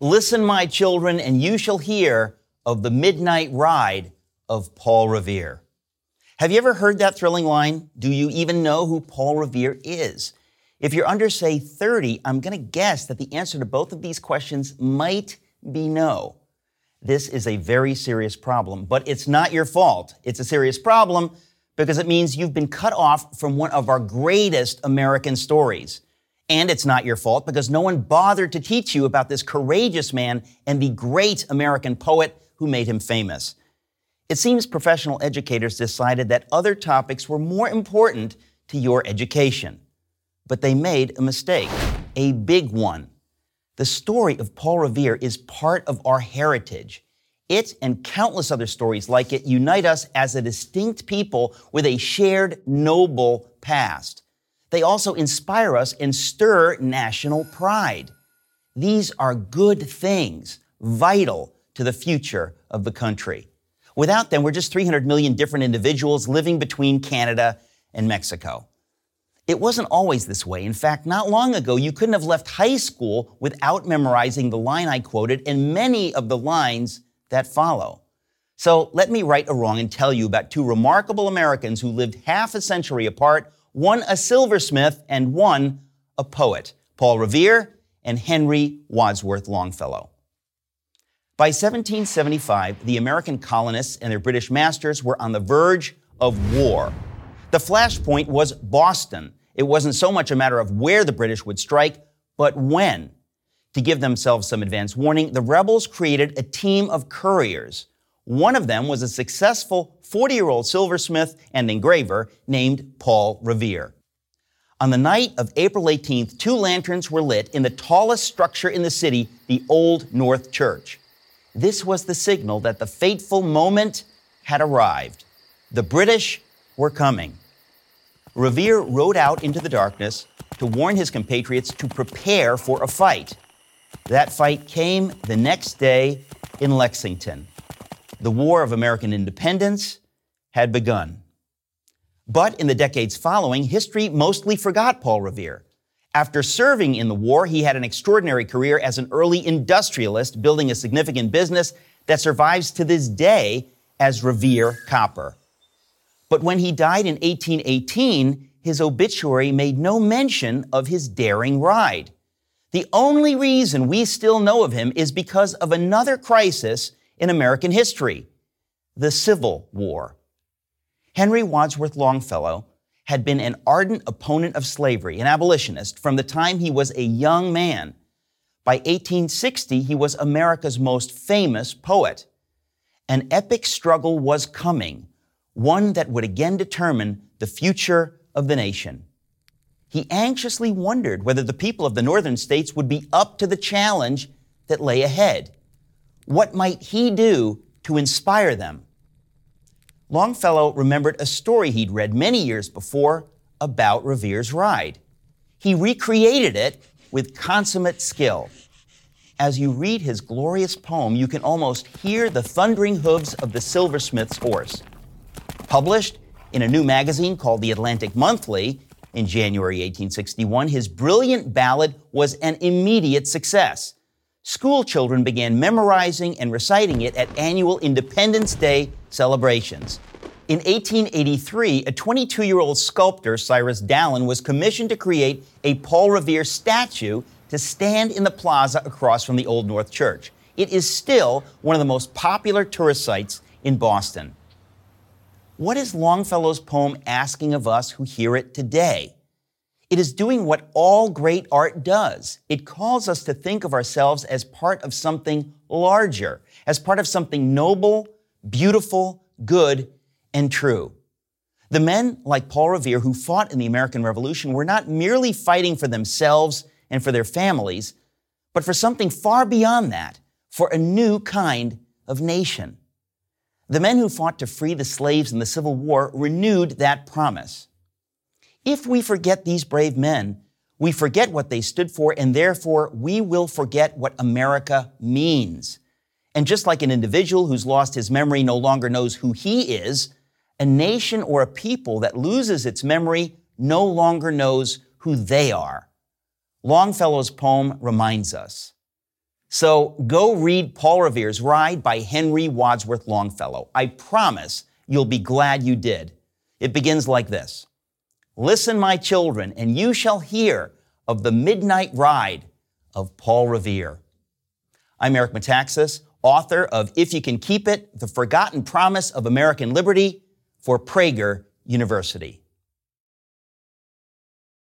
Listen, my children, and you shall hear of the midnight ride of Paul Revere. Have you ever heard that thrilling line? Do you even know who Paul Revere is? If you're under, say, 30, I'm going to guess that the answer to both of these questions might be no. This is a very serious problem, but it's not your fault. It's a serious problem because it means you've been cut off from one of our greatest American stories. And it's not your fault because no one bothered to teach you about this courageous man and the great American poet who made him famous. It seems professional educators decided that other topics were more important to your education. But they made a mistake, a big one. The story of Paul Revere is part of our heritage. It and countless other stories like it unite us as a distinct people with a shared noble past. They also inspire us and stir national pride. These are good things, vital to the future of the country. Without them, we're just 300 million different individuals living between Canada and Mexico. It wasn't always this way. In fact, not long ago, you couldn't have left high school without memorizing the line I quoted and many of the lines that follow. So let me right a wrong and tell you about two remarkable Americans who lived half a century apart one a silversmith and one a poet, Paul Revere and Henry Wadsworth Longfellow. By 1775, the American colonists and their British masters were on the verge of war. The flashpoint was Boston. It wasn't so much a matter of where the British would strike, but when. To give themselves some advance warning, the rebels created a team of couriers. One of them was a successful 40 year old silversmith and engraver named Paul Revere. On the night of April 18th, two lanterns were lit in the tallest structure in the city, the Old North Church. This was the signal that the fateful moment had arrived. The British were coming. Revere rode out into the darkness to warn his compatriots to prepare for a fight. That fight came the next day in Lexington. The War of American Independence had begun. But in the decades following, history mostly forgot Paul Revere. After serving in the war, he had an extraordinary career as an early industrialist, building a significant business that survives to this day as Revere Copper. But when he died in 1818, his obituary made no mention of his daring ride. The only reason we still know of him is because of another crisis in American history the Civil War. Henry Wadsworth Longfellow had been an ardent opponent of slavery, an abolitionist, from the time he was a young man. By 1860, he was America's most famous poet. An epic struggle was coming one that would again determine the future of the nation. He anxiously wondered whether the people of the northern states would be up to the challenge that lay ahead. What might he do to inspire them? Longfellow remembered a story he'd read many years before about Revere's ride. He recreated it with consummate skill. As you read his glorious poem, you can almost hear the thundering hooves of the silversmith's horse. Published in a new magazine called The Atlantic Monthly in January 1861, his brilliant ballad was an immediate success. School children began memorizing and reciting it at annual Independence Day celebrations. In 1883, a 22 year old sculptor, Cyrus Dallin, was commissioned to create a Paul Revere statue to stand in the plaza across from the Old North Church. It is still one of the most popular tourist sites in Boston. What is Longfellow's poem asking of us who hear it today? It is doing what all great art does. It calls us to think of ourselves as part of something larger, as part of something noble, beautiful, good, and true. The men like Paul Revere who fought in the American Revolution were not merely fighting for themselves and for their families, but for something far beyond that, for a new kind of nation. The men who fought to free the slaves in the Civil War renewed that promise. If we forget these brave men, we forget what they stood for, and therefore we will forget what America means. And just like an individual who's lost his memory no longer knows who he is, a nation or a people that loses its memory no longer knows who they are. Longfellow's poem reminds us So go read Paul Revere's Ride by Henry Wadsworth Longfellow. I promise you'll be glad you did. It begins like this Listen, my children, and you shall hear of the midnight ride of Paul Revere. I'm Eric Metaxas, author of If You Can Keep It The Forgotten Promise of American Liberty for Prager University.